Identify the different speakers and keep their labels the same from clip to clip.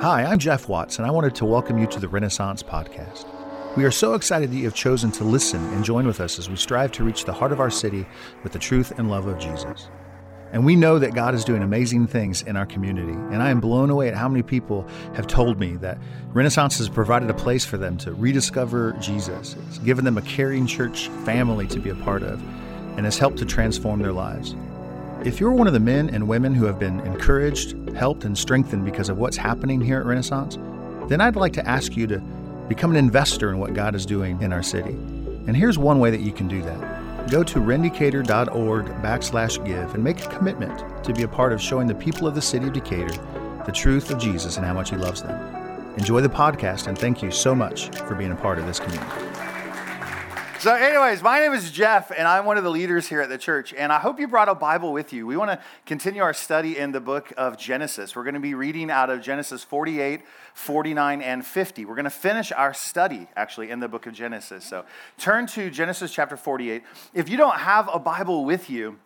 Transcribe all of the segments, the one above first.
Speaker 1: Hi, I'm Jeff Watts, and I wanted to welcome you to the Renaissance Podcast. We are so excited that you have chosen to listen and join with us as we strive to reach the heart of our city with the truth and love of Jesus. And we know that God is doing amazing things in our community. And I am blown away at how many people have told me that Renaissance has provided a place for them to rediscover Jesus. It's given them a caring church family to be a part of and has helped to transform their lives. If you're one of the men and women who have been encouraged, helped, and strengthened because of what's happening here at Renaissance, then I'd like to ask you to become an investor in what God is doing in our city. And here's one way that you can do that. Go to rendecatur.org backslash give and make a commitment to be a part of showing the people of the city of Decatur the truth of Jesus and how much he loves them. Enjoy the podcast and thank you so much for being a part of this community.
Speaker 2: So, anyways, my name is Jeff, and I'm one of the leaders here at the church. And I hope you brought a Bible with you. We want to continue our study in the book of Genesis. We're going to be reading out of Genesis 48, 49, and 50. We're going to finish our study, actually, in the book of Genesis. So, turn to Genesis chapter 48. If you don't have a Bible with you,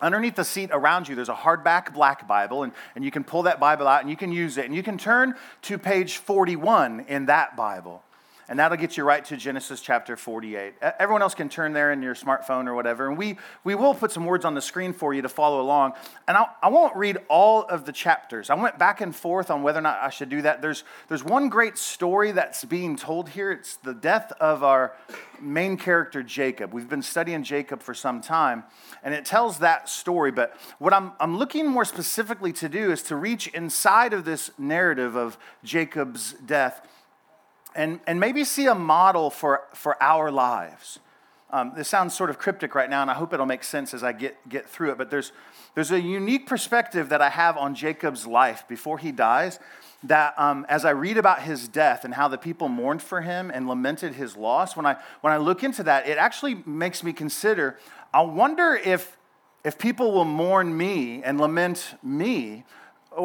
Speaker 2: Underneath the seat around you, there's a hardback black Bible, and, and you can pull that Bible out and you can use it. And you can turn to page 41 in that Bible. And that'll get you right to Genesis chapter 48. Everyone else can turn there in your smartphone or whatever. And we, we will put some words on the screen for you to follow along. And I will not read all of the chapters. I went back and forth on whether or not I should do that. There's, there's one great story that's being told here. It's the death of our main character, Jacob. We've been studying Jacob for some time, and it tells that story. But what I'm, I'm looking more specifically to do is to reach inside of this narrative of Jacob's death and, and maybe see a model for, for our lives. Um, this sounds sort of cryptic right now, and I hope it'll make sense as I get, get through it. But there's, there's a unique perspective that I have on Jacob's life before he dies. That um, as I read about his death and how the people mourned for him and lamented his loss, when I, when I look into that, it actually makes me consider I wonder if, if people will mourn me and lament me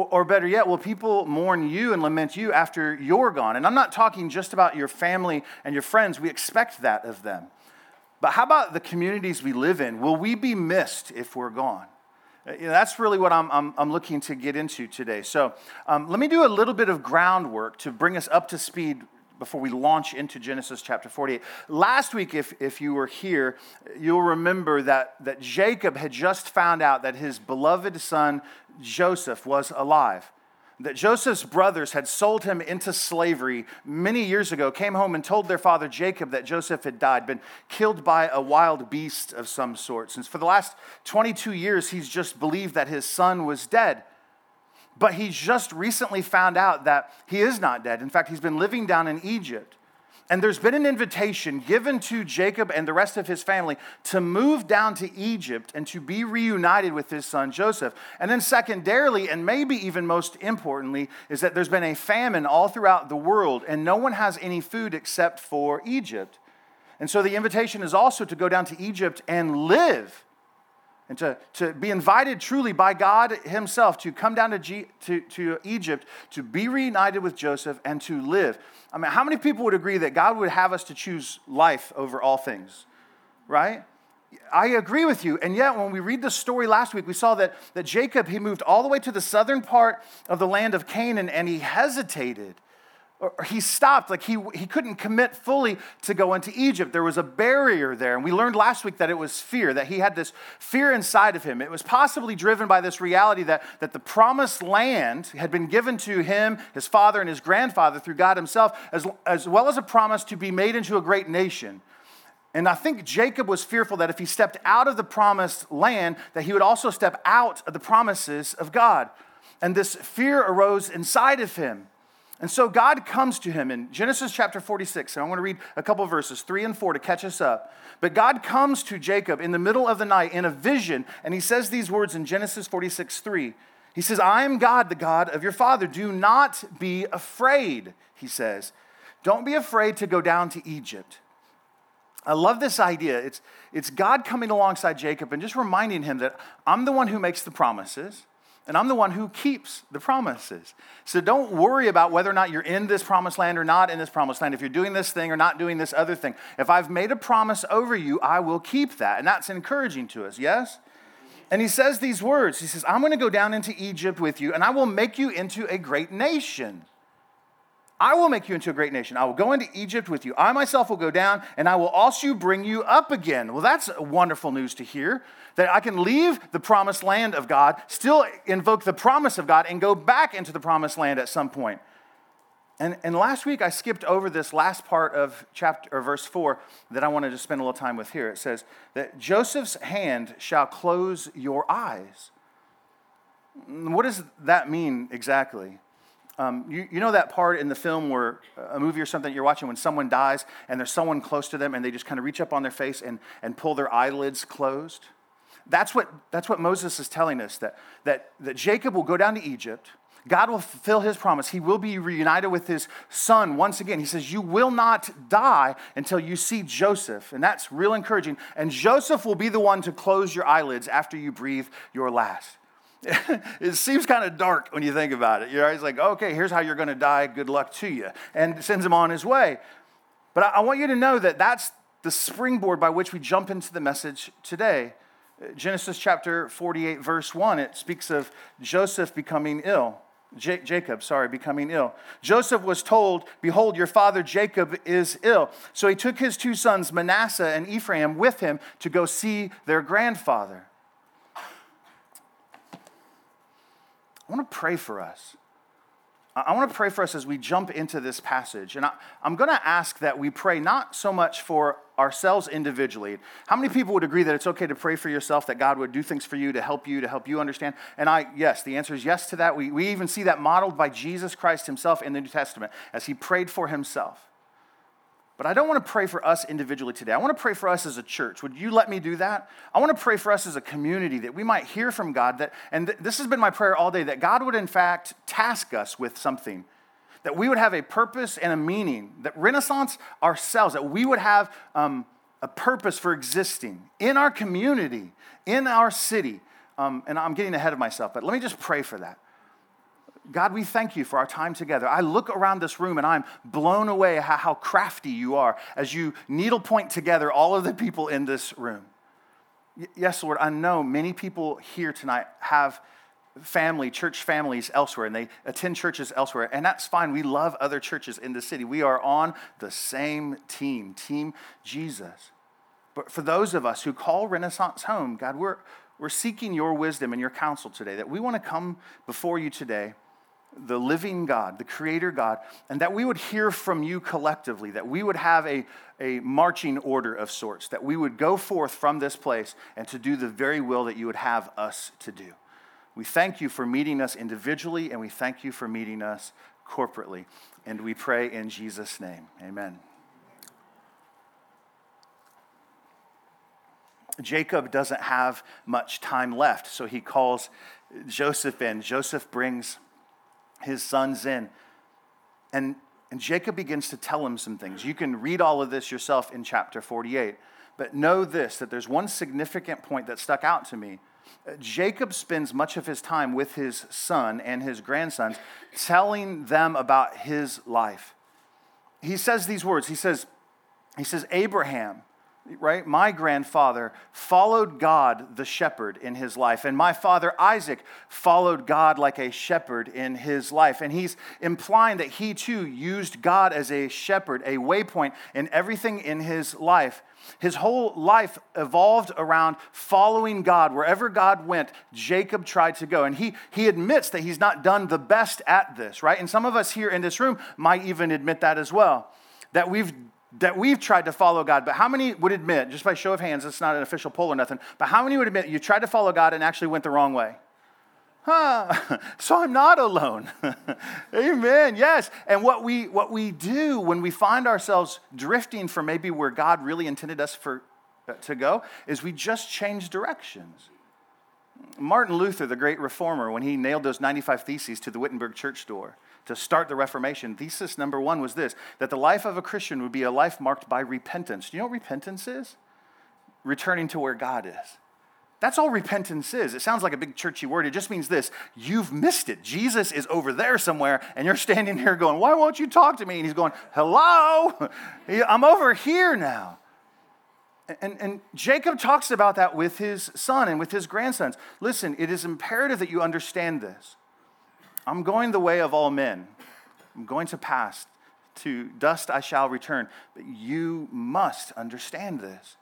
Speaker 2: or better yet, will people mourn you and lament you after you're gone? And I'm not talking just about your family and your friends. We expect that of them. But how about the communities we live in? Will we be missed if we're gone? Uh, you know, that's really what I'm, I'm, I'm, looking to get into today. So um, let me do a little bit of groundwork to bring us up to speed before we launch into Genesis chapter 48. Last week, if, if you were here, you'll remember that, that Jacob had just found out that his beloved son Joseph was alive. That Joseph's brothers had sold him into slavery many years ago, came home and told their father Jacob that Joseph had died, been killed by a wild beast of some sort. Since for the last 22 years, he's just believed that his son was dead. But he just recently found out that he is not dead. In fact, he's been living down in Egypt. And there's been an invitation given to Jacob and the rest of his family to move down to Egypt and to be reunited with his son Joseph. And then, secondarily, and maybe even most importantly, is that there's been a famine all throughout the world, and no one has any food except for Egypt. And so the invitation is also to go down to Egypt and live and to, to be invited truly by God Himself to come down to, G, to, to Egypt to be reunited with Joseph and to live. I mean, how many people would agree that God would have us to choose life over all things? Right? I agree with you. And yet, when we read the story last week, we saw that, that Jacob, he moved all the way to the southern part of the land of Canaan and he hesitated he stopped like he, he couldn't commit fully to go into egypt there was a barrier there and we learned last week that it was fear that he had this fear inside of him it was possibly driven by this reality that, that the promised land had been given to him his father and his grandfather through god himself as, as well as a promise to be made into a great nation and I think Jacob was fearful that if he stepped out of the promised land, that he would also step out of the promises of God. And this fear arose inside of him. And so God comes to him in Genesis chapter 46. And I want to read a couple verses, three and four, to catch us up. But God comes to Jacob in the middle of the night in a vision, and he says these words in Genesis 46 3. He says, I am God, the God of your father. Do not be afraid, he says. Don't be afraid to go down to Egypt. I love this idea. It's, it's God coming alongside Jacob and just reminding him that I'm the one who makes the promises. And I'm the one who keeps the promises. So don't worry about whether or not you're in this promised land or not in this promised land. If you're doing this thing or not doing this other thing. If I've made a promise over you, I will keep that. And that's encouraging to us, yes? And he says these words He says, I'm going to go down into Egypt with you, and I will make you into a great nation. I will make you into a great nation. I will go into Egypt with you. I myself will go down, and I will also bring you up again. Well, that's wonderful news to hear that I can leave the promised land of God, still invoke the promise of God, and go back into the promised land at some point. And, and last week I skipped over this last part of chapter or verse 4 that I wanted to spend a little time with here. It says that Joseph's hand shall close your eyes. What does that mean exactly? Um, you, you know that part in the film where a movie or something you're watching when someone dies and there's someone close to them and they just kind of reach up on their face and, and pull their eyelids closed? That's what, that's what Moses is telling us that, that, that Jacob will go down to Egypt. God will fulfill his promise. He will be reunited with his son once again. He says, You will not die until you see Joseph. And that's real encouraging. And Joseph will be the one to close your eyelids after you breathe your last. it seems kind of dark when you think about it. You're always like, okay, here's how you're going to die. Good luck to you. And sends him on his way. But I want you to know that that's the springboard by which we jump into the message today. Genesis chapter 48, verse 1, it speaks of Joseph becoming ill. J- Jacob, sorry, becoming ill. Joseph was told, Behold, your father Jacob is ill. So he took his two sons, Manasseh and Ephraim, with him to go see their grandfather. I want to pray for us. I want to pray for us as we jump into this passage. And I, am going to ask that we pray not so much for ourselves individually. How many people would agree that it's okay to pray for yourself, that God would do things for you to help you, to help you understand? And I, yes, the answer is yes to that. We, we even see that modeled by Jesus Christ himself in the New Testament as he prayed for himself. But I don't want to pray for us individually today. I want to pray for us as a church. Would you let me do that? I want to pray for us as a community that we might hear from God that, and th- this has been my prayer all day, that God would in fact task us with something, that we would have a purpose and a meaning, that Renaissance ourselves, that we would have um, a purpose for existing in our community, in our city. Um, and I'm getting ahead of myself, but let me just pray for that. God, we thank you for our time together. I look around this room and I'm blown away how, how crafty you are as you needlepoint together all of the people in this room. Y- yes, Lord, I know many people here tonight have family, church families elsewhere, and they attend churches elsewhere, and that's fine. We love other churches in the city. We are on the same team, Team Jesus. But for those of us who call Renaissance home, God, we're, we're seeking your wisdom and your counsel today, that we want to come before you today the living God, the creator God, and that we would hear from you collectively, that we would have a, a marching order of sorts, that we would go forth from this place and to do the very will that you would have us to do. We thank you for meeting us individually, and we thank you for meeting us corporately. And we pray in Jesus' name. Amen. Jacob doesn't have much time left, so he calls Joseph in. Joseph brings his sons in. And, and Jacob begins to tell him some things. You can read all of this yourself in chapter 48. But know this that there's one significant point that stuck out to me. Jacob spends much of his time with his son and his grandsons, telling them about his life. He says these words. He says, he says, Abraham, right? My grandfather followed God the shepherd in his life, and my father Isaac followed God like a shepherd in his life. And he's implying that he too used God as a shepherd, a waypoint in everything in his life. His whole life evolved around following God. Wherever God went, Jacob tried to go. And he, he admits that he's not done the best at this, right? And some of us here in this room might even admit that as well. That we've that we've tried to follow God, but how many would admit, just by show of hands, it's not an official poll or nothing, but how many would admit you tried to follow God and actually went the wrong way? Huh. So I'm not alone. Amen. Yes. And what we what we do when we find ourselves drifting from maybe where God really intended us for uh, to go is we just change directions. Martin Luther, the great reformer, when he nailed those 95 theses to the Wittenberg church door, to start the Reformation, thesis number one was this that the life of a Christian would be a life marked by repentance. Do you know what repentance is? Returning to where God is. That's all repentance is. It sounds like a big churchy word. It just means this you've missed it. Jesus is over there somewhere, and you're standing here going, Why won't you talk to me? And he's going, Hello, I'm over here now. And, and, Jacob talks about that with his son and with his grandsons. Listen, it is imperative that you understand this. I'm going the way of all men. I'm going to pass. To dust I shall return. But you must understand this.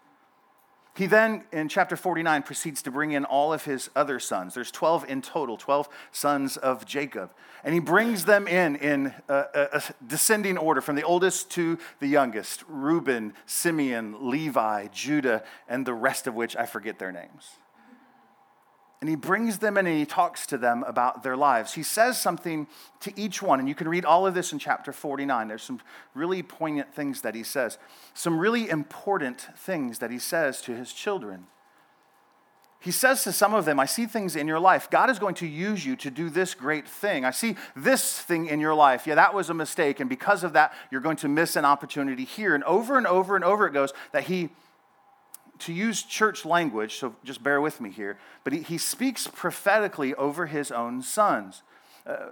Speaker 2: He then, in chapter 49, proceeds to bring in all of his other sons. There's 12 in total, 12 sons of Jacob. And he brings them in in a, a, descending order from the oldest to the youngest Reuben, Simeon, Levi, Judah, and the rest of which I forget their names and he brings them in and he talks to them about their lives. He says something to each one, and you can read all of this in chapter 49. There's some really poignant things that he says, some really important things that he says to his children. He says to some of them, I see things in your life. God is going to use you to do this great thing. I see this thing in your life. Yeah, that was a mistake. And because of that, you're going to miss an opportunity here. And over and over and over it goes that he to use church language, so just bear with me here, but he, he speaks prophetically over his own sons. Uh,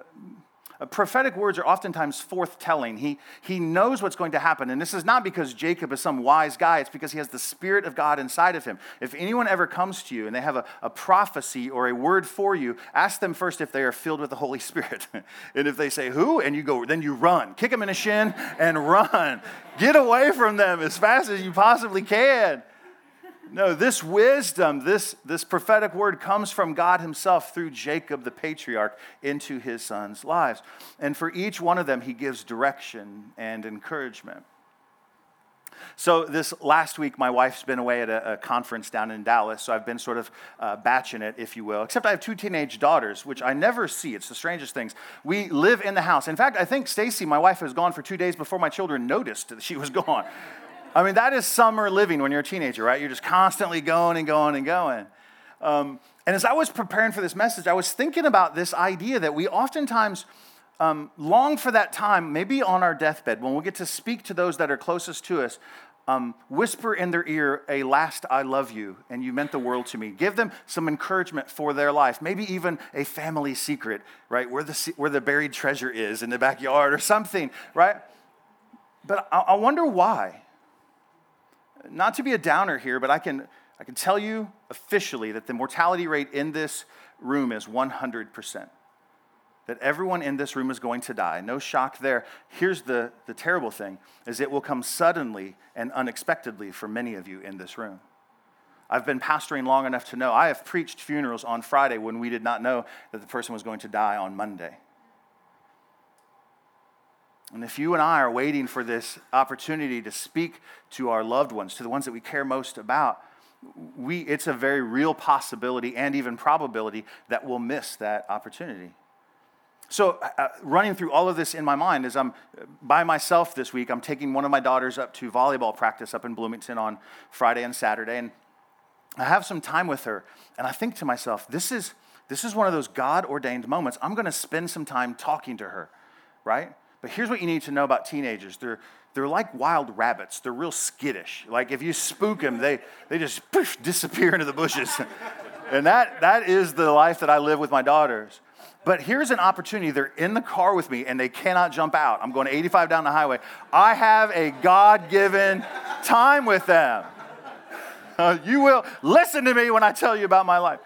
Speaker 2: uh, prophetic words are oftentimes forthtelling. He, he knows what's going to happen. And this is not because Jacob is some wise guy, it's because he has the Spirit of God inside of him. If anyone ever comes to you and they have a, a prophecy or a word for you, ask them first if they are filled with the Holy Spirit. and if they say, Who? And you go, then you run. Kick them in the shin and run. Get away from them as fast as you possibly can. No, this wisdom, this, this prophetic word comes from God Himself through Jacob, the patriarch, into his sons' lives. And for each one of them, He gives direction and encouragement. So, this last week, my wife's been away at a, a conference down in Dallas, so I've been sort of uh, batching it, if you will. Except I have two teenage daughters, which I never see. It's the strangest things. We live in the house. In fact, I think Stacy, my wife, was gone for two days before my children noticed that she was gone. I mean, that is summer living when you're a teenager, right? You're just constantly going and going and going. Um, and as I was preparing for this message, I was thinking about this idea that we oftentimes um, long for that time, maybe on our deathbed, when we get to speak to those that are closest to us, um, whisper in their ear a last I love you, and you meant the world to me. Give them some encouragement for their life, maybe even a family secret, right? Where the, where the buried treasure is in the backyard or something, right? But I, I wonder why not to be a downer here, but I can, I can tell you officially that the mortality rate in this room is 100%. That everyone in this room is going to die. No shock there. Here's the, the terrible thing is it will come suddenly and unexpectedly for many of you in this room. I've been pastoring long enough to know I have preached funerals on Friday when we did not know that the person was going to die on Monday. And if you and I are waiting for this opportunity to speak to our loved ones, to the ones that we care most about, we, it's a very real possibility and even probability that we'll miss that opportunity. So, uh, uh running through all of this in my mind as I'm by myself this week, I'm taking one of my daughters up to volleyball practice up in Bloomington on Friday and Saturday. And I have some time with her, and I think to myself, this is, this is one of those God ordained moments. I'm going to spend some time talking to her, right? But here's what you need to know about teenagers they're, they're like wild rabbits, they're real skittish. Like if you spook them, they, they just poof, disappear into the bushes. and that, that is the life that I live with my daughters. But here's an opportunity. They're in the car with me and they cannot jump out. I'm going 85 down the highway. I have a God given time with them. Uh, you will listen to me when I tell you about my life.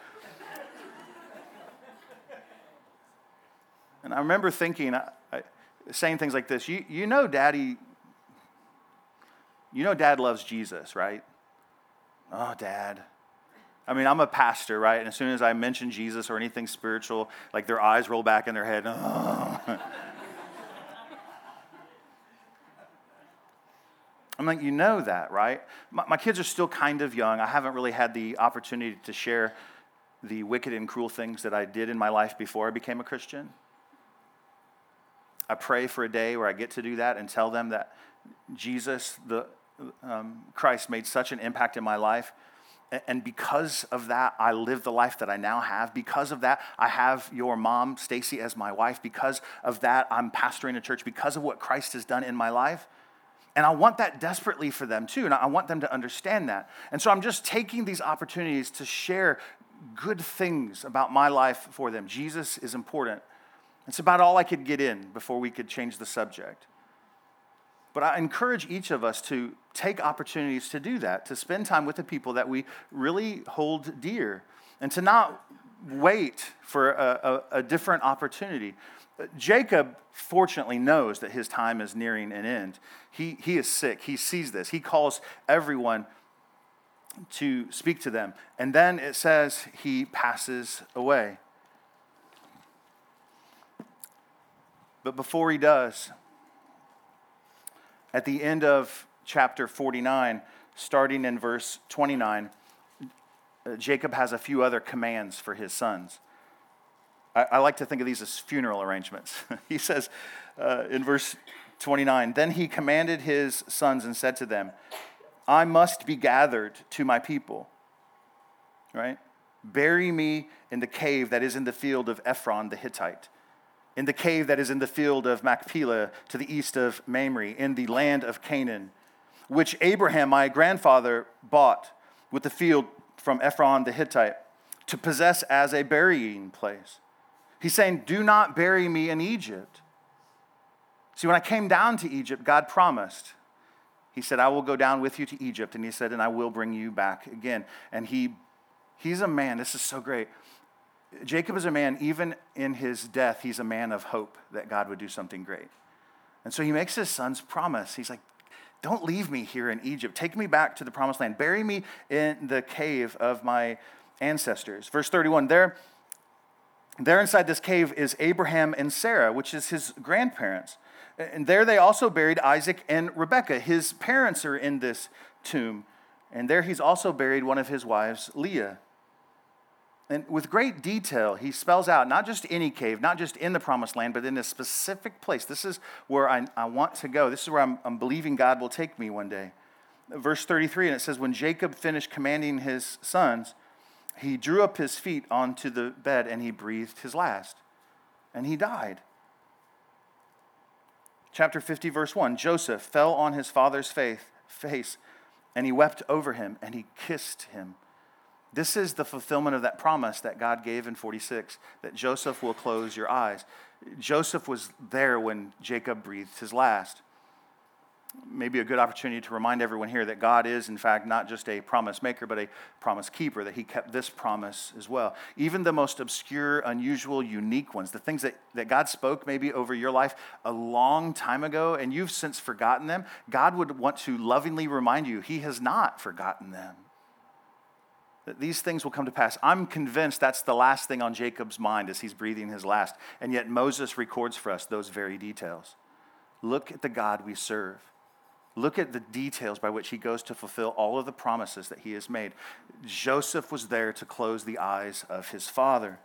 Speaker 2: And I remember thinking, saying things like this you, you know, daddy, you know, dad loves Jesus, right? Oh, dad. I mean, I'm a pastor, right? And as soon as I mention Jesus or anything spiritual, like their eyes roll back in their head. Oh. I'm like, you know that, right? My, my, kids are still kind of young. I haven't really had the opportunity to share the wicked and cruel things that I did in my life before I became a Christian. I pray for a day where I get to do that and tell them that Jesus, the um, Christ, made such an impact in my life. And because of that, I live the life that I now have. Because of that, I have your mom, Stacy, as my wife. Because of that, I'm pastoring a church. Because of what Christ has done in my life. And I want that desperately for them too. And I want them to understand that. And so I'm just taking these opportunities to share good things about my life for them. Jesus is important. It's about all I could get in before we could change the subject. But I encourage each of us to take opportunities to do that, to spend time with the people that we really hold dear, and to not wait for a, a, a different opportunity. Jacob, fortunately, knows that his time is nearing an end. He, he is sick. He sees this. He calls everyone to speak to them. And then it says he passes away. But before he does, at the end of chapter 49, starting in verse 29, uh, Jacob has a few other commands for his sons. I, like to think of these as funeral arrangements. he says uh, in verse 29 Then he commanded his sons and said to them, I must be gathered to my people. Right? Bury me in the cave that is in the field of Ephron the Hittite in the cave that is in the field of Machpelah to the east of Mamre, in the land of Canaan, which Abraham, my grandfather, bought with the field from Ephron the Hittite to possess as a burying place. He's saying, Do not bury me in Egypt. See, when I came down to Egypt, God promised. He said, I will go down with you to Egypt. And he said, And I will bring you back again. And he, he's a man, this is so great. Jacob is a man, even in his death, he's a man of hope that God would do something great. And so he makes his sons promise. He's like, Don't leave me here in Egypt. Take me back to the promised land. Bury me in the cave of my ancestors. Verse 31 there, there inside this cave is Abraham and Sarah, which is his grandparents. And there they also buried Isaac and Rebekah. His parents are in this tomb. And there he's also buried one of his wives, Leah. And with great detail, he spells out not just any cave, not just in the promised land, but in a specific place. This is where I, I want to go. This is where I'm, I'm believing God will take me one day. Verse 33, and it says, When Jacob finished commanding his sons, he drew up his feet onto the bed and he breathed his last, and he died. Chapter 50, verse 1 Joseph fell on his father's faith, face, and he wept over him, and he kissed him. This is the fulfillment of that promise that God gave in 46 that Joseph will close your eyes. Joseph was there when Jacob breathed his last. Maybe a good opportunity to remind everyone here that God is, in fact, not just a promise maker, but a promise keeper, that He kept this promise as well. Even the most obscure, unusual, unique ones, the things that, that God spoke maybe over your life a long time ago and you've since forgotten them, God would want to lovingly remind you He has not forgotten them that these things will come to pass. I'm convinced that's the last thing on Jacob's mind as he's breathing his last. And yet Moses records for us those very details. Look at the God we serve. Look at the details by which he goes to fulfill all of the promises that he has made. Joseph was there to close the eyes of his father.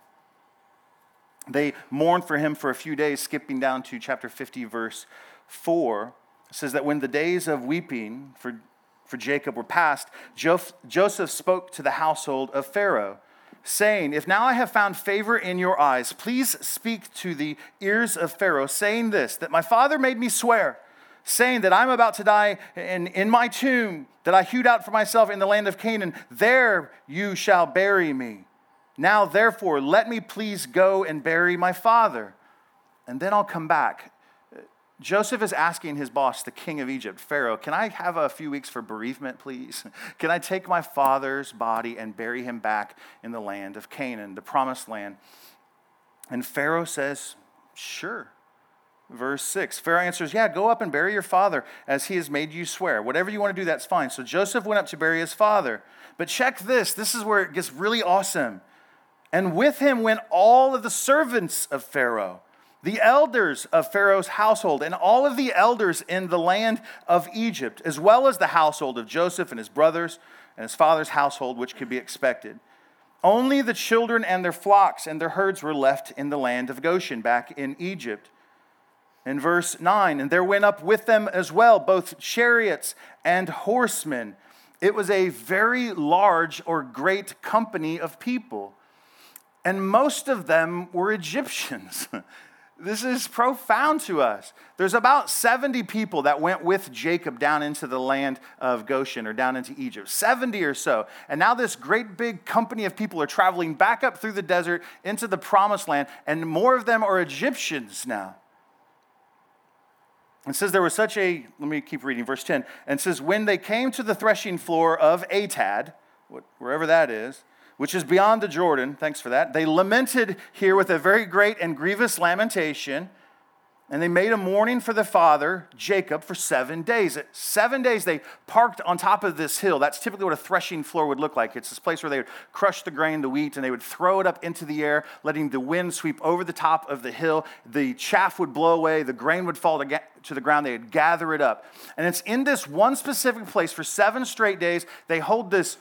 Speaker 2: They mourned for him for a few days, skipping down to chapter 50, verse 4. It says that when the days of weeping for for Jacob were past, Joseph spoke to the household of Pharaoh, saying, If now I have found favor in your eyes, please speak to the ears of Pharaoh, saying this, that my father made me swear, saying that I'm about to die in, in my tomb that I hewed out for myself in the land of Canaan. There you shall bury me. Now, therefore, let me please go and bury my father, and then I'll come back Joseph is asking his boss, the king of Egypt, Pharaoh, can I have a few weeks for bereavement, please? Can I take my father's body and bury him back in the land of Canaan, the promised land? And Pharaoh says, Sure. Verse 6 Pharaoh answers, Yeah, go up and bury your father as he has made you swear. Whatever you want to do, that's fine. So Joseph went up to bury his father. But check this this is where it gets really awesome. And with him went all of the servants of Pharaoh the elders of Pharaoh's household, and all of the elders in the land of Egypt, as well as the household of Joseph and his brothers and his father's household, which could be expected. Only the children and their flocks and their herds were left in the land of Goshen, back in Egypt. In verse 9, and there went up with them as well both chariots and horsemen. It was a very large or great company of people. And most of them were Egyptians. This is profound to us. There's about 70 people that went with Jacob down into the land of Goshen or down into Egypt, 70 or so. And now this great big company of people are traveling back up through the desert into the promised land, and more of them are Egyptians now. It says there was such a, let me keep reading, verse 10. And says, when they came to the threshing floor of Atad, wherever that is, which is beyond the Jordan. Thanks for that. They lamented here with a very great and grievous lamentation. And they made a mourning for the father, Jacob, for seven days. Seven days, they parked on top of this hill. That's typically what a threshing floor would look like. It's this place where they would crush the grain, the wheat, and they would throw it up into the air, letting the wind sweep over the top of the hill. The chaff would blow away, the grain would fall to the ground. They would gather it up. And it's in this one specific place for seven straight days. They hold this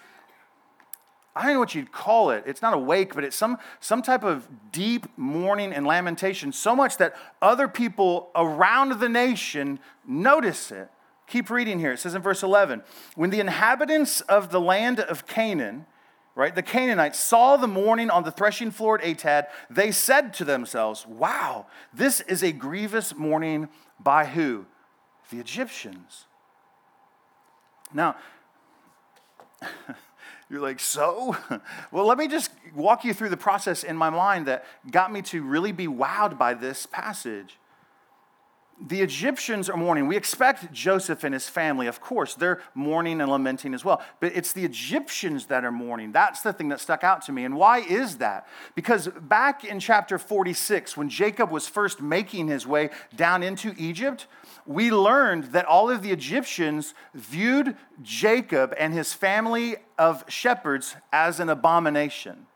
Speaker 2: I don't know what you'd call it. It's not a wake, but it's some, some type of deep mourning and lamentation, so much that other people around the nation notice it. Keep reading here. It says in verse 11 When the inhabitants of the land of Canaan, right, the Canaanites, saw the mourning on the threshing floor at Atad, they said to themselves, Wow, this is a grievous mourning by who? The Egyptians. Now, You're like, so? well, let me just walk you through the process in my mind that got me to really be wowed by this passage. The Egyptians are mourning. We expect Joseph and his family, of course, they're mourning and lamenting as well. But it's the Egyptians that are mourning. That's the thing that stuck out to me. And why is that? Because back in chapter 46, when Jacob was first making his way down into Egypt, we learned that all of the Egyptians viewed Jacob and his family of shepherds as an abomination.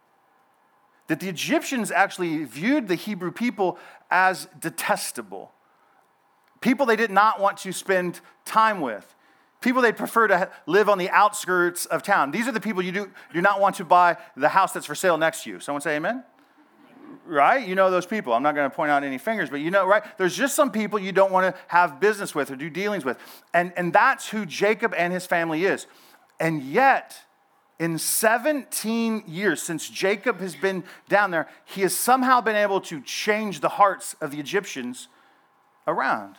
Speaker 2: That the Egyptians actually viewed the Hebrew people as detestable, people they did not want to spend time with. People they'd prefer to live on the outskirts of town. These are the people you do, do not want to buy the house that's for sale next to you. Someone say amen? right? You know those people. I'm not going to point out any fingers, but you know, right? There's just some people you don't want to have business with or do dealings with. And, and that's who Jacob and his family is. And yet, in 17 years since Jacob has been down there, he has somehow been able to change the hearts of the Egyptians around.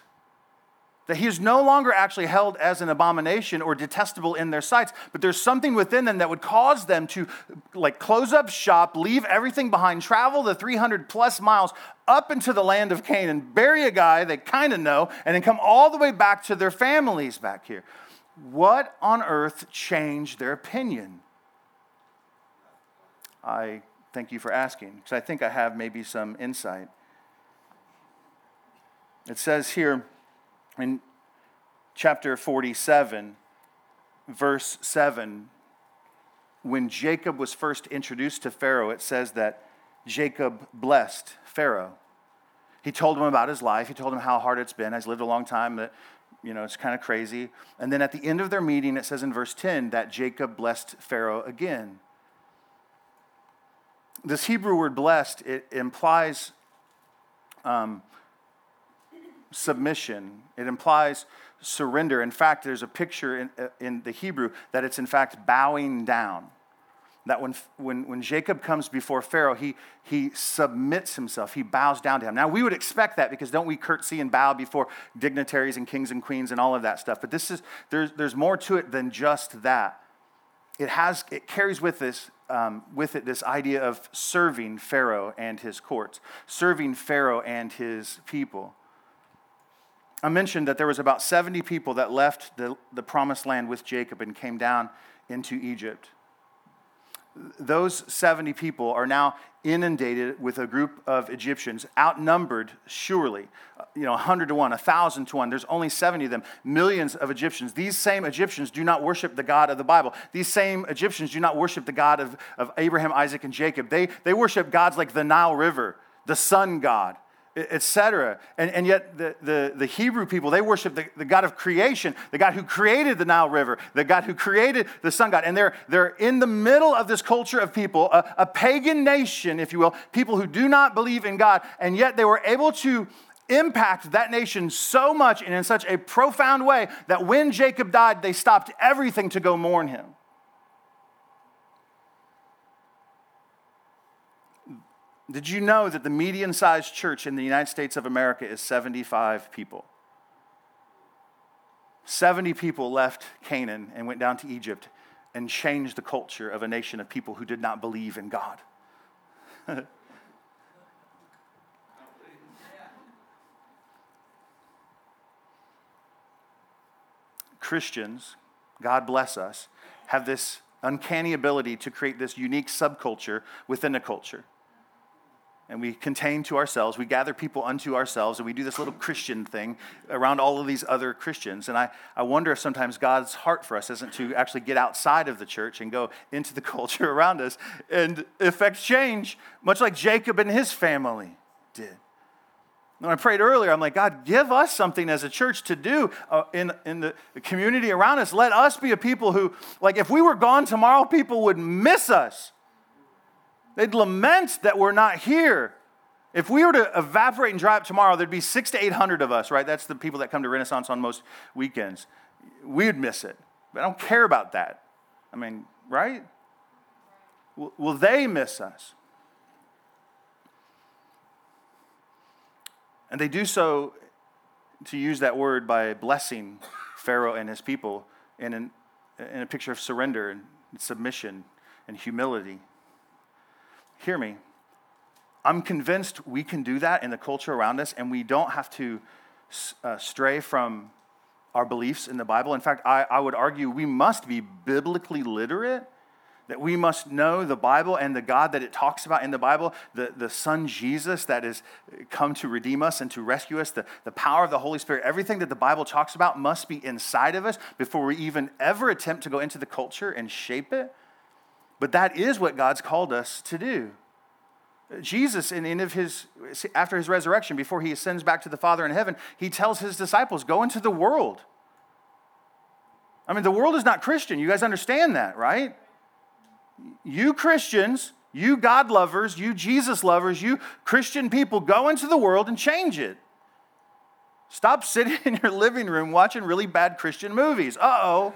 Speaker 2: That he is no longer actually held as an abomination or detestable in their sights, but there's something within them that would cause them to like close up shop, leave everything behind, travel the 300 plus miles up into the land of Canaan, bury a guy they kind of know, and then come all the way back to their families back here. What on earth changed their opinion? I thank you for asking, because I think I have maybe some insight. It says here, in chapter 47, verse 7, when Jacob was first introduced to Pharaoh, it says that Jacob blessed Pharaoh. He told him about his life. He told him how hard it's been. He's lived a long time, that, you know, it's kind of crazy. And then at the end of their meeting, it says in verse 10 that Jacob blessed Pharaoh again. This Hebrew word blessed, it implies um, submission, it implies surrender. In fact, there's a picture in, uh, in the Hebrew that it's in fact bowing down. That when, when, when Jacob comes before Pharaoh, he, he submits himself, he bows down to him. Now, we would expect that because don't we curtsy and bow before dignitaries and kings and queens and all of that stuff? But this is, there's, there's more to it than just that. It, has, it carries with, this, um, with it this idea of serving Pharaoh and his courts, serving Pharaoh and his people. I mentioned that there was about 70 people that left the, the promised land with Jacob and came down into Egypt. Those 70 people are now inundated with a group of Egyptians, outnumbered surely, uh, you know, 100 to 1, 1,000 to 1. There's only 70 of them, millions of Egyptians. These same Egyptians do not worship the God of the Bible. These same Egyptians do not worship the God of, of Abraham, Isaac, and Jacob. They, they worship gods like the Nile River, the sun god, etc. And, and yet the, the, the, Hebrew people, they worship the, the God of creation, the God who created the Nile River, the God who created the sun god. And they're, they're in the middle of this culture of people, a, a pagan nation, if you will, people who do not believe in God. And yet they were able to impact that nation so much and in such a profound way that when Jacob died, they stopped everything to go mourn him. Did you know that the median sized church in the United States of America is 75 people? 70 people left Canaan and went down to Egypt and changed the culture of a nation of people who did not believe in God. Christians, God bless us, have this uncanny ability to create this unique subculture within a culture. And we contain to ourselves, we gather people unto ourselves, and we do this little Christian thing around all of these other Christians. And I, I wonder if sometimes God's heart for us isn't to actually get outside of the church and go into the culture around us and effect change, much like Jacob and his family did. When I prayed earlier, I'm like, God, give us something as a church to do uh, in, in the community around us. Let us be a people who, like, if we were gone tomorrow, people would miss us. They'd lament that we're not here. If we were to evaporate and dry up tomorrow, there'd be six to 800 of us, right? That's the people that come to Renaissance on most weekends. We'd miss it. But I don't care about that. I mean, right? Will they miss us? And they do so, to use that word, by blessing Pharaoh and his people in, an, in a picture of surrender and submission and humility. Hear me. I'm convinced we can do that in the culture around us, and we don't have to uh, stray from our beliefs in the Bible. In fact, I, I would argue we must be biblically literate that we must know the Bible and the God that it talks about in the Bible, the, the Son Jesus that has come to redeem us and to rescue us, the, the power of the Holy Spirit, everything that the Bible talks about must be inside of us before we even ever attempt to go into the culture and shape it. But that is what God's called us to do. Jesus, in end of his, after his resurrection, before he ascends back to the Father in heaven, he tells his disciples, Go into the world. I mean, the world is not Christian. You guys understand that, right? you Christians, you God lovers, you Jesus lovers, you Christian people, go into the world and change it. Stop sitting in your living room watching really bad Christian movies. Uh oh.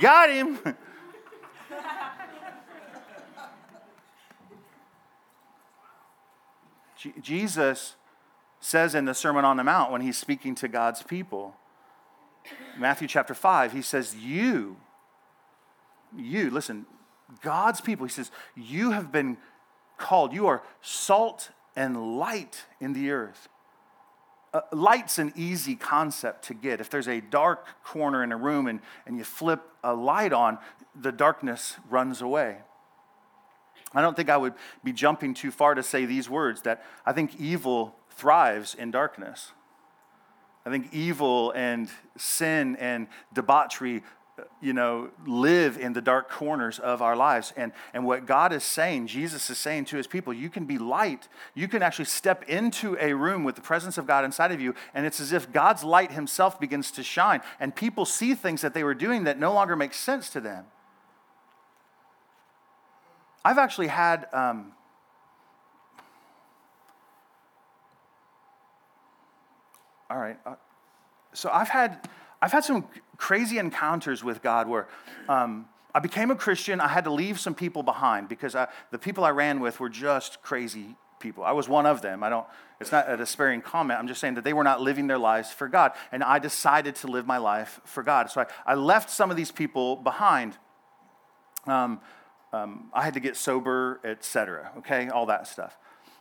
Speaker 2: Got him. Jesus says in the Sermon on the Mount when he's speaking to God's people, Matthew chapter 5, he says, You you, listen, God's people, he says, you have been called. You are salt and light in the earth. Uh, light's an easy concept to get. If there's a dark corner in a room and, and you flip a light on, the darkness runs away. I don't think I would be jumping too far to say these words that I think evil thrives in darkness. I think evil and sin and debauchery you know, live in the dark corners of our lives. And, and what God is saying, Jesus is saying to his people, you can be light. You can actually step into a room with the presence of God inside of you, and it's as if God's light himself begins to shine, and people see things that they were doing that no longer make sense to them. I've actually had. Um, all right. Uh, so I've had I've had some crazy encounters with God where um, I became a Christian. I had to leave some people behind because I, the people I ran with were just crazy people. I was one of them. I don't, it's not a despairing comment. I'm just saying that they were not living their lives for God. And I decided to live my life for God. So I, I left some of these people behind. Um, um, I had to get sober, etc. Okay, all that stuff.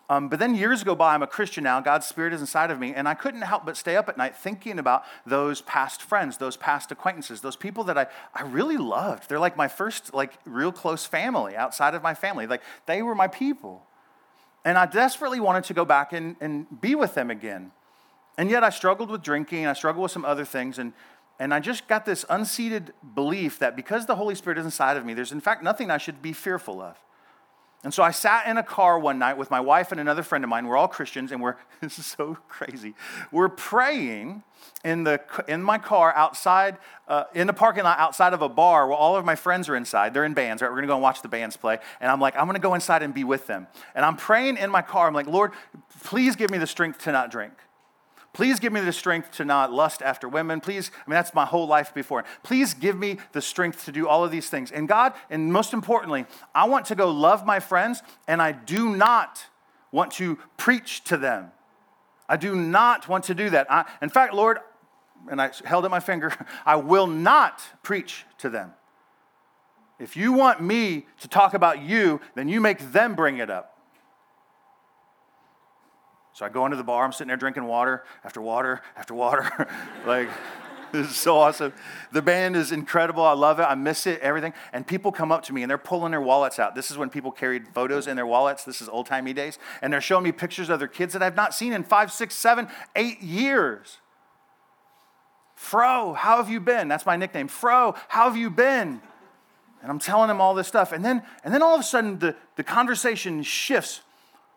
Speaker 2: Um, but then years go by, I'm a Christian now, God's Spirit is inside of me, and I couldn't help but stay up at night thinking about those past friends, those past acquaintances, those people that I, I really loved. They're like my first, like, real close family outside of my family. Like, they were my people. And I desperately wanted to go back and, and be with them again. And yet I struggled with drinking, I struggled with some other things, and, and I just got this unseated belief that because the Holy Spirit is inside of me, there's in fact nothing I should be fearful of. And so I sat in a car one night with my wife and another friend of mine. We're all Christians, and we're, this is so crazy. We're praying in, the, in my car outside, uh, in the parking lot outside of a bar where all of my friends are inside. They're in bands, right? We're gonna go and watch the bands play. And I'm like, I'm gonna go inside and be with them. And I'm praying in my car. I'm like, Lord, please give me the strength to not drink. Please give me the strength to not lust after women. Please, I mean, that's my whole life before. Please give me the strength to do all of these things. And God, and most importantly, I want to go love my friends, and I do not want to preach to them. I do not want to do that. I, in fact, Lord, and I held up my finger, I will not preach to them. If you want me to talk about you, then you make them bring it up. So I go into the bar, I'm sitting there drinking water after water after water. like, this is so awesome. The band is incredible. I love it. I miss it, everything. And people come up to me and they're pulling their wallets out. This is when people carried photos in their wallets. This is old timey days. And they're showing me pictures of their kids that I've not seen in five, six, seven, eight years. Fro, how have you been? That's my nickname. Fro, how have you been? And I'm telling them all this stuff. And then, and then all of a sudden, the, the conversation shifts.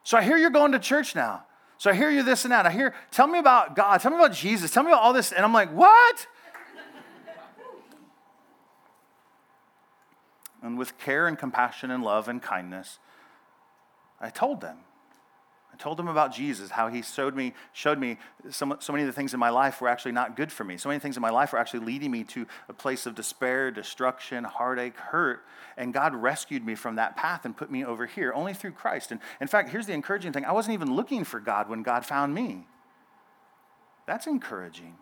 Speaker 2: So I hear you're going to church now. So I hear you this and that. I hear, tell me about God. Tell me about Jesus. Tell me about all this. And I'm like, what? and with care and compassion and love and kindness, I told them. Told them about Jesus, how he showed me, showed me so, so many of the things in my life were actually not good for me. So many things in my life were actually leading me to a place of despair, destruction, heartache, hurt. And God rescued me from that path and put me over here only through Christ. And in fact, here's the encouraging thing I wasn't even looking for God when God found me. That's encouraging.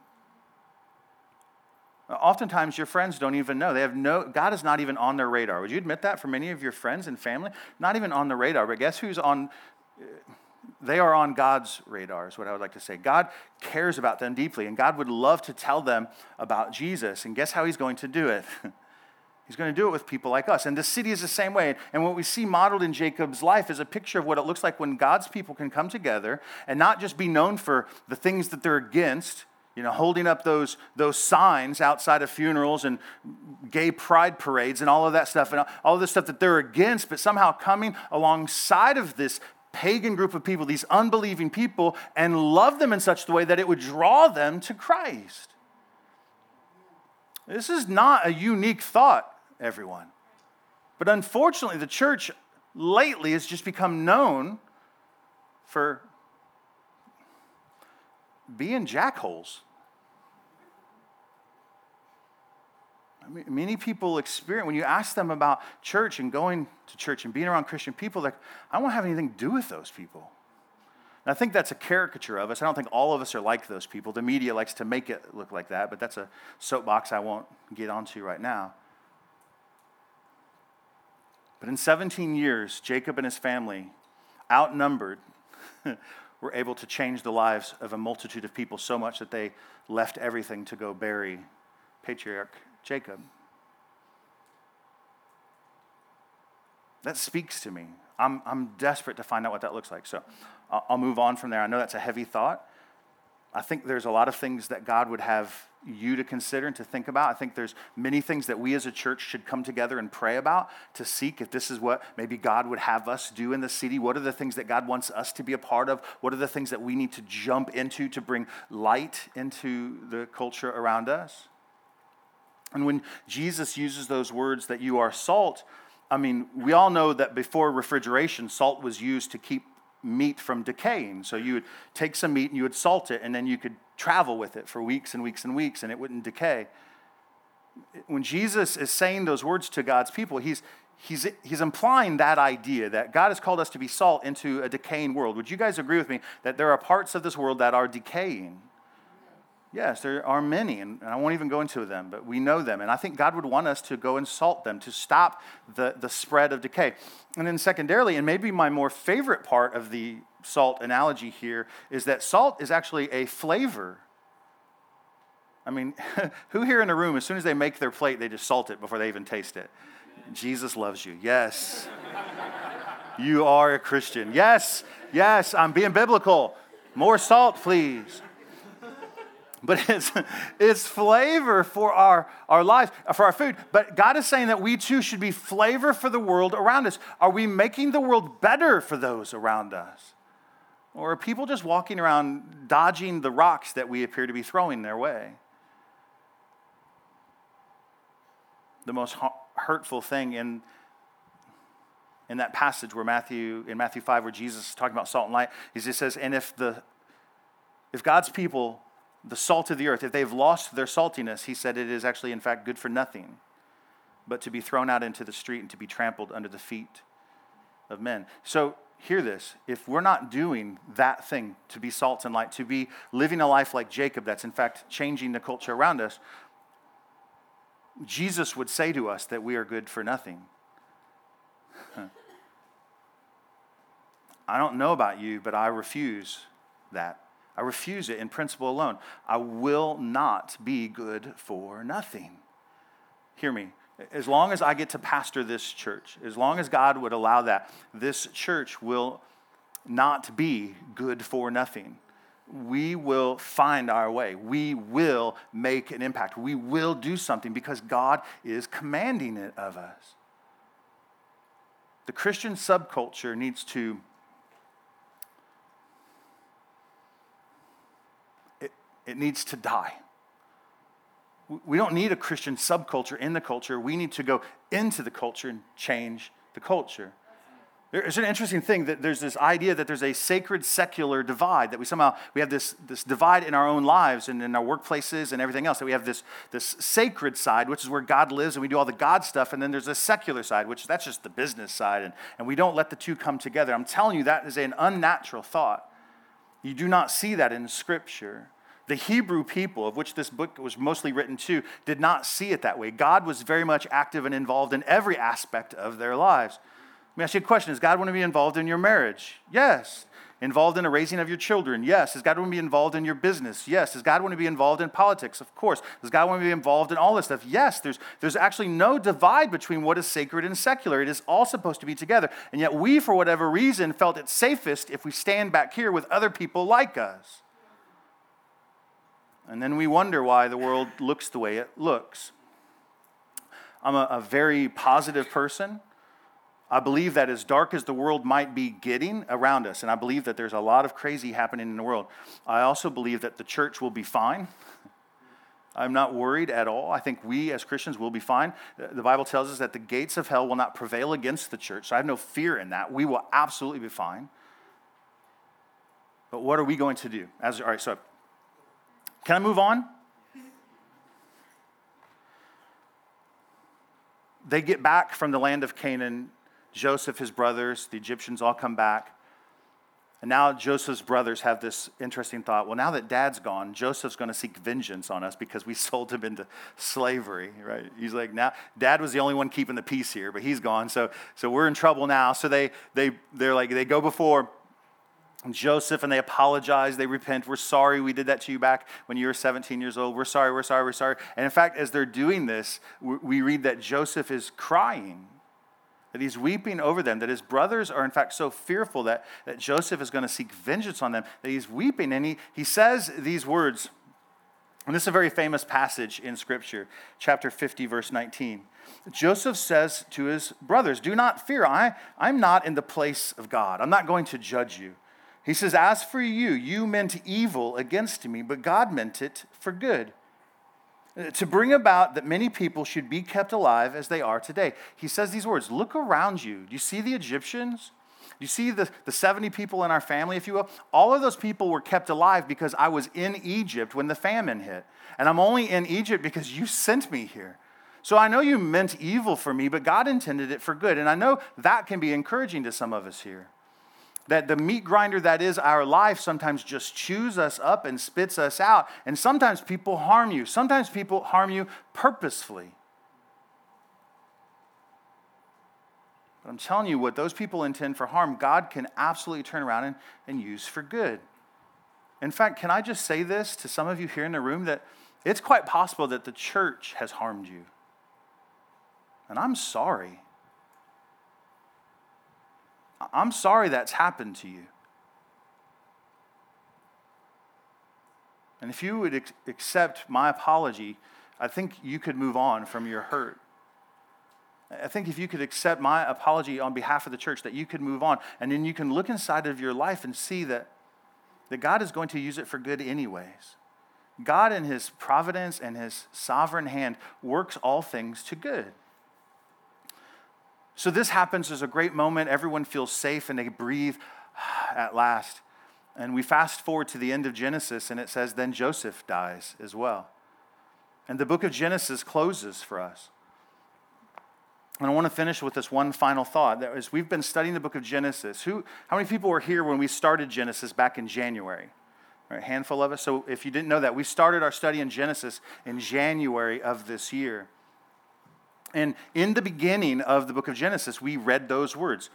Speaker 2: Oftentimes, your friends don't even know. They have no, God is not even on their radar. Would you admit that for many of your friends and family? Not even on the radar. But guess who's on? They are on God's radar, is what I would like to say. God cares about them deeply, and God would love to tell them about Jesus. And guess how He's going to do it? He's going to do it with people like us. And the city is the same way. And what we see modeled in Jacob's life is a picture of what it looks like when God's people can come together and not just be known for the things that they're against, you know, holding up those, those signs outside of funerals and gay pride parades and all of that stuff and all of the stuff that they're against, but somehow coming alongside of this pagan group of people, these unbelieving people, and love them in such a way that it would draw them to Christ. This is not a unique thought everyone. But unfortunately, the church lately has just become known for being jackholes. I mean, many people experience, when you ask them about church and going to church and being around Christian people, like, I don't have anything to do with those people. And I think that's a caricature of us. I don't think all of us are like those people. The media likes to make it look like that, but that's a soapbox I won't get onto right now. But in 17 years, Jacob and his family, outnumbered, were able to change the lives of a multitude of people so much that they left everything to go bury patriarch Jacob. That speaks to me. I'm, I'm desperate to find out what that looks like. So I'll move on from there. I know that's a heavy thought. I think there's a lot of things that God would have you to consider and to think about. I think there's many things that we as a church should come together and pray about to seek if this is what maybe God would have us do in the city. What are the things that God wants us to be a part of? What are the things that we need to jump into to bring light into the culture around us? And when Jesus uses those words that you are salt, I mean, we all know that before refrigeration, salt was used to keep meat from decaying. So you would take some meat and you would salt it, and then you could travel with it for weeks and weeks and weeks, and it wouldn't decay. When Jesus is saying those words to God's people, he's, he's, he's implying that idea that God has called us to be salt into a decaying world. Would you guys agree with me that there are parts of this world that are decaying? Yes, there are many, and I won't even go into them, but we know them. And I think God would want us to go and salt them to stop the, the spread of decay. And then, secondarily, and maybe my more favorite part of the salt analogy here, is that salt is actually a flavor. I mean, who here in the room, as soon as they make their plate, they just salt it before they even taste it? Jesus loves you. Yes. you are a Christian. Yes, yes, I'm being biblical. More salt, please but it's, it's flavor for our, our lives, for our food. But God is saying that we too should be flavor for the world around us. Are we making the world better for those around us? Or are people just walking around dodging the rocks that we appear to be throwing their way? The most hurtful thing in, in that passage where Matthew, in Matthew 5, where Jesus is talking about salt and light, he says, and if the if God's people the salt of the earth, if they've lost their saltiness, he said it is actually, in fact, good for nothing, but to be thrown out into the street and to be trampled under the feet of men. So, hear this if we're not doing that thing to be salt and light, to be living a life like Jacob, that's in fact changing the culture around us, Jesus would say to us that we are good for nothing. I don't know about you, but I refuse that. I refuse it in principle alone. I will not be good for nothing. Hear me. As long as I get to pastor this church, as long as God would allow that, this church will not be good for nothing. We will find our way. We will make an impact. We will do something because God is commanding it of us. The Christian subculture needs to it, needs to die. We don't need a Christian subculture in the culture. We need to go into the culture and change the culture. There's an interesting thing that there's this idea that there's a sacred secular divide, that we somehow we have this, this divide in our own lives and in our workplaces and everything else. That we have this, this sacred side, which is where God lives and we do all the God stuff, and then there's a secular side, which that's just the business side, and, and we don't let the two come together. I'm telling you, that is an unnatural thought. You do not see that in Scripture. The Hebrew people, of which this book was mostly written to, did not see it that way. God was very much active and involved in every aspect of their lives. Let me ask you a question Does God want to be involved in your marriage? Yes. Involved in the raising of your children? Yes. Does God want to be involved in your business? Yes. Does God want to be involved in politics? Of course. Does God want to be involved in all this stuff? Yes. There's, there's actually no divide between what is sacred and secular. It is all supposed to be together. And yet, we, for whatever reason, felt it safest if we stand back here with other people like us. And then we wonder why the world looks the way it looks. I'm a, a very positive person. I believe that as dark as the world might be getting around us, and I believe that there's a lot of crazy happening in the world, I also believe that the church will be fine. I'm not worried at all. I think we as Christians will be fine. The Bible tells us that the gates of hell will not prevail against the church. So I have no fear in that. We will absolutely be fine. But what are we going to do? As, all right, so can I move on? They get back from the land of Canaan Joseph, his brothers, the Egyptians all come back. And now Joseph's brothers have this interesting thought well, now that dad's gone, Joseph's going to seek vengeance on us because we sold him into slavery, right? He's like, now, dad was the only one keeping the peace here, but he's gone. So, so we're in trouble now. So they, they, they're like, they go before Joseph and they apologize, they repent. We're sorry we did that to you back when you were 17 years old. We're sorry, we're sorry, we're sorry. And in fact, as they're doing this, we read that Joseph is crying that he's weeping over them, that his brothers are in fact so fearful that, that Joseph is going to seek vengeance on them, that he's weeping. And he, he says these words, and this is a very famous passage in Scripture, chapter 50, verse 19. Joseph says to his brothers, Do not fear, I, I'm not in the place of God. I'm not going to judge you. He says, As for you, you meant evil against me, but God meant it for good to bring about that many people should be kept alive as they are today. He says these words Look around you. Do you see the Egyptians? Do you see the, the 70 people in our family, if you will? All of those people were kept alive because I was in Egypt when the famine hit. And I'm only in Egypt because you sent me here. So I know you meant evil for me, but God intended it for good. And I know that can be encouraging to some of us here that the meat grinder that is our life sometimes just chews us up and spits us out. And sometimes people harm you. Sometimes people harm you purposefully. But I'm telling you, what those people intend for harm, God can absolutely turn around and, and use for good. In fact, can I just say this to some of you here in the room that it's quite possible that the church has harmed you? And I'm sorry. I'm sorry that's happened to you. And if you would accept my apology, I think you could move on from your hurt. I think if you could accept my apology on behalf of the church, that you could move on. And then you can look inside of your life and see that, that God is going to use it for good, anyways. God, in His providence and His sovereign hand, works all things to good. So this happens as a great moment. Everyone feels safe and they breathe at last. And we fast forward to the end of Genesis, and it says, Then Joseph dies as well. And the book of Genesis closes for us. And I want to finish with this one final thought. That is, we've been studying the book of Genesis. Who, how many people were here when we started Genesis back in January? Right, a handful of us. So if you didn't know that, we started our study in Genesis in January of this year. And in the beginning of the book of Genesis, we read those words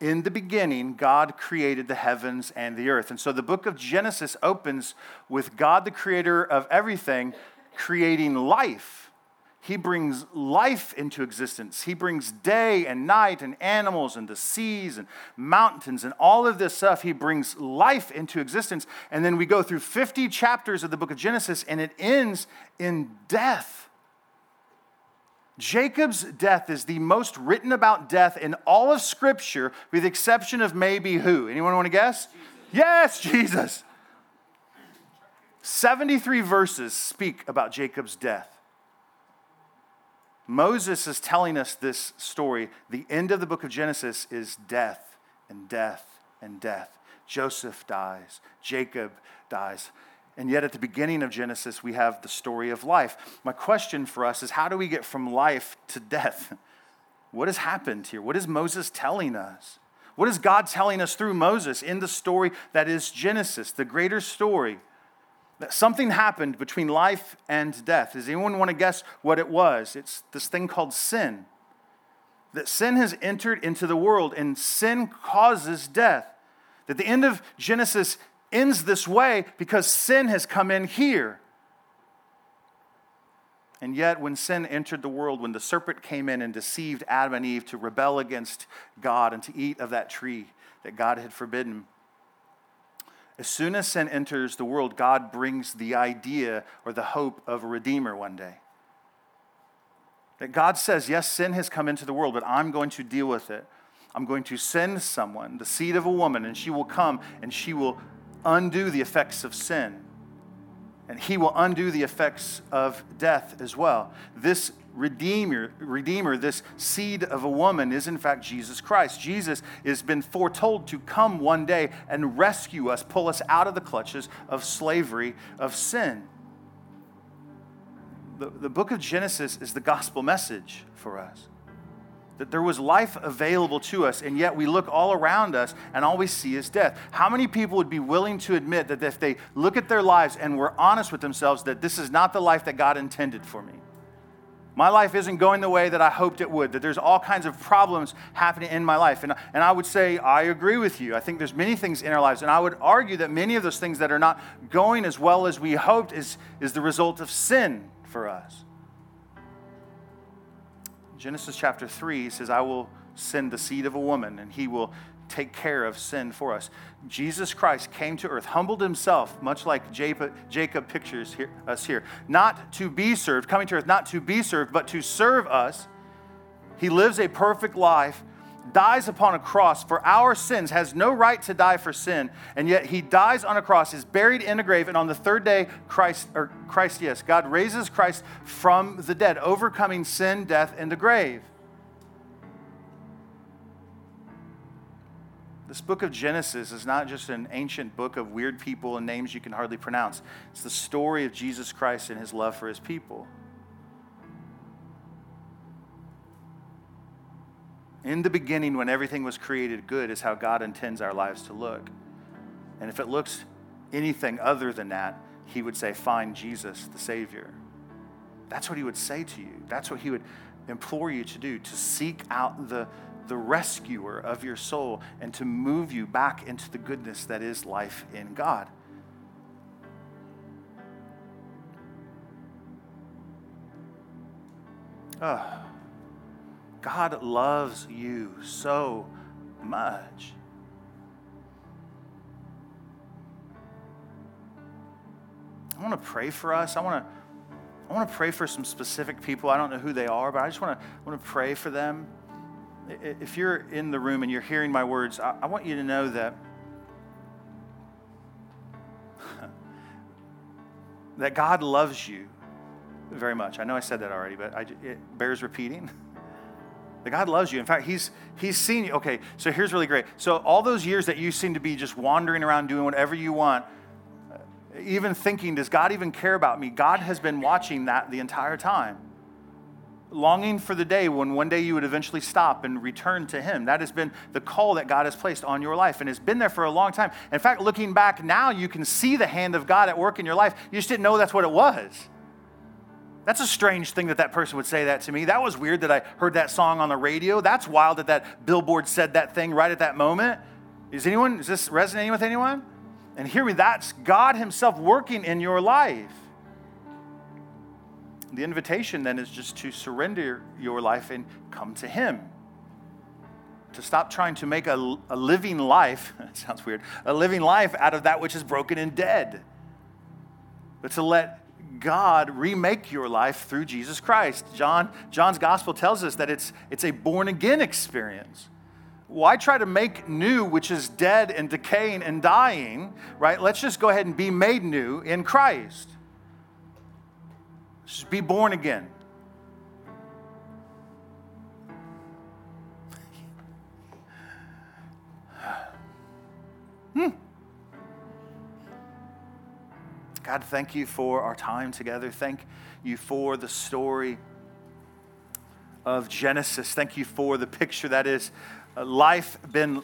Speaker 2: in the beginning, God created the heavens and the earth. And so the book of Genesis opens with God, the creator of everything, creating life. He brings life into existence. He brings day and night and animals and the seas and mountains and all of this stuff. He brings life into existence. And then we go through 50 chapters of the book of Genesis and it ends in death. Jacob's death is the most written about death in all of Scripture, with the exception of maybe who? Anyone want to guess? Jesus. Yes, Jesus. 73 verses speak about Jacob's death. Moses is telling us this story. The end of the book of Genesis is death and death and death. Joseph dies, Jacob dies. And yet, at the beginning of Genesis, we have the story of life. My question for us is how do we get from life to death? What has happened here? What is Moses telling us? What is God telling us through Moses in the story that is Genesis, the greater story? That something happened between life and death. Does anyone want to guess what it was? It's this thing called sin. That sin has entered into the world and sin causes death. That the end of Genesis, ends this way because sin has come in here. And yet, when sin entered the world, when the serpent came in and deceived Adam and Eve to rebel against God and to eat of that tree that God had forbidden, as soon as sin enters the world, God brings the idea or the hope of a redeemer one day. That God says, Yes, sin has come into the world, but I'm going to deal with it. I'm going to send someone, the seed of a woman, and she will come and she will undo the effects of sin. And he will undo the effects of death as well. This redeemer, redeemer, this seed of a woman is in fact Jesus Christ. Jesus has been foretold to come one day and rescue us, pull us out of the clutches of slavery of sin. The, the book of Genesis is the gospel message for us that there was life available to us, and yet we look all around us and all we see is death. How many people would be willing to admit that if they look at their lives and were honest with themselves, that this is not the life that God intended for me? My life isn't going the way that I hoped it would, that there's all kinds of problems happening in my life. And, and I would say, I agree with you. I think there's many things in our lives. And I would argue that many of those things that are not going as well as we hoped is, is the result of sin for us. Genesis chapter 3 says, I will send the seed of a woman, and he will take care of sin for us. Jesus Christ came to earth, humbled himself, much like Jacob, pictures here, us here, not to be served, coming to earth, not to be served, but to serve us. He lives a perfect life dies upon a cross for our sins, has no right to die for sin, and yet he dies on a cross, is buried in a grave, and on the third day, Christ, or Christ, yes, God raises Christ from the dead, overcoming sin, death, and the grave. This book of Genesis is not just an ancient book of weird people and names you can hardly pronounce. It's the story of Jesus Christ and his love for his people. In the beginning, when everything was created good, is how God intends our lives to look. And if it looks anything other than that, He would say, Find Jesus, the Savior. That's what He would say to you. That's what He would implore you to do to seek out the, the rescuer of your soul and to move you back into the goodness that is life in God. Oh. God loves you so much. I want to pray for us. I want to I want to pray for some specific people. I don't know who they are, but I just want to I want to pray for them. If you're in the room and you're hearing my words, I, I want you to know that that God loves you very much. I know I said that already, but I, it bears repeating. That God loves you. In fact, He's He's seen you. Okay, so here's really great. So all those years that you seem to be just wandering around doing whatever you want, uh, even thinking, does God even care about me? God has been watching that the entire time. Longing for the day when one day you would eventually stop and return to Him. That has been the call that God has placed on your life and has been there for a long time. In fact, looking back now, you can see the hand of God at work in your life. You just didn't know that's what it was. That's a strange thing that that person would say that to me. That was weird that I heard that song on the radio. That's wild that that billboard said that thing right at that moment. Is anyone, is this resonating with anyone? And hear me, that's God Himself working in your life. The invitation then is just to surrender your life and come to Him. To stop trying to make a, a living life, sounds weird, a living life out of that which is broken and dead. But to let God remake your life through Jesus Christ. John, John's gospel tells us that it's, it's a born again experience. Why try to make new which is dead and decaying and dying, right? Let's just go ahead and be made new in Christ. Just be born again. God, thank you for our time together. Thank you for the story of Genesis. Thank you for the picture that is uh, life been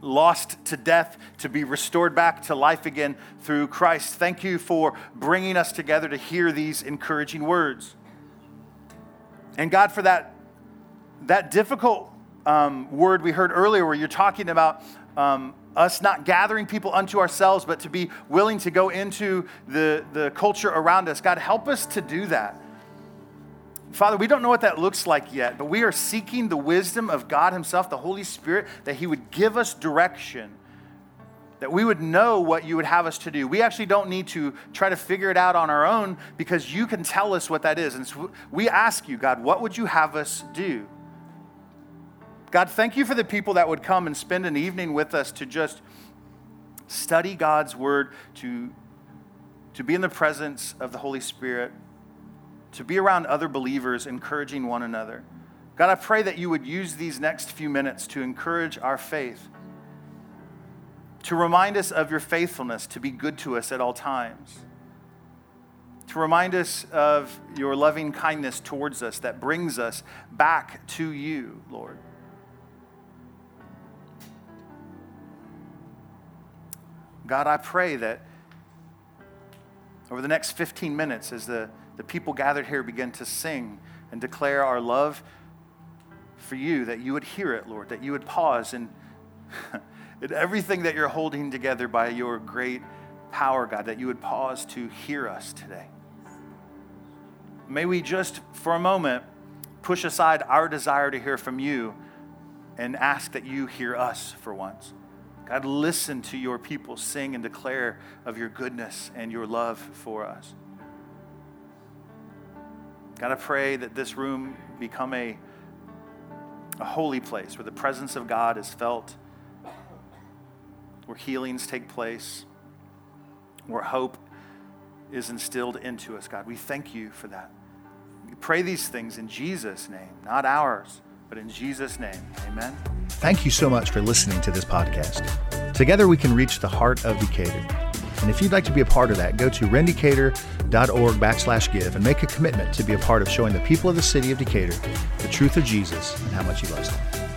Speaker 2: lost to death to be restored back to life again through Christ. Thank you for bringing us together to hear these encouraging words. And God, for that, that difficult um, word we heard earlier, where you're talking about um, us not gathering people unto ourselves, but to be willing to go into the, the culture around us. God, help us to do that. Father, we don't know what that looks like yet, but we are seeking the wisdom of God Himself, the Holy Spirit, that He would give us direction, that we would know what you would have us to do. We actually don't need to try to figure it out on our own because you can tell us what that is. And so we ask you, God, what would you have us do? God, thank you for the people that would come and spend an evening with us to just study God's word, to, to be in the presence of the Holy Spirit, to be around other believers, encouraging one another. God, I pray that you would use these next few minutes to encourage our faith, to remind us of your faithfulness, to be good to us at all times, to remind us of your loving kindness towards us that brings us back to you, Lord. God, I pray that over the next 15 minutes, as the, the people gathered here begin to sing and declare our love for you, that you would hear it, Lord, that you would pause and in everything that you're holding together by your great power, God, that you would pause to hear us today. May we just, for a moment, push aside our desire to hear from you and ask that you hear us for once. God, listen to your people sing and declare of your goodness and your love for us. God, I pray that this room become a, a holy place where the presence of God is felt, where healings take place, where hope is instilled into us, God. We thank you for that. We pray these things in Jesus' name, not ours, but in Jesus' name. Amen.
Speaker 1: Thank you so much for listening to this podcast. Together we can reach the heart of Decatur. And if you'd like to be a part of that, go to rendecatur.org backslash give and make a commitment to be a part of showing the people of the city of Decatur the truth of Jesus and how much he loves them.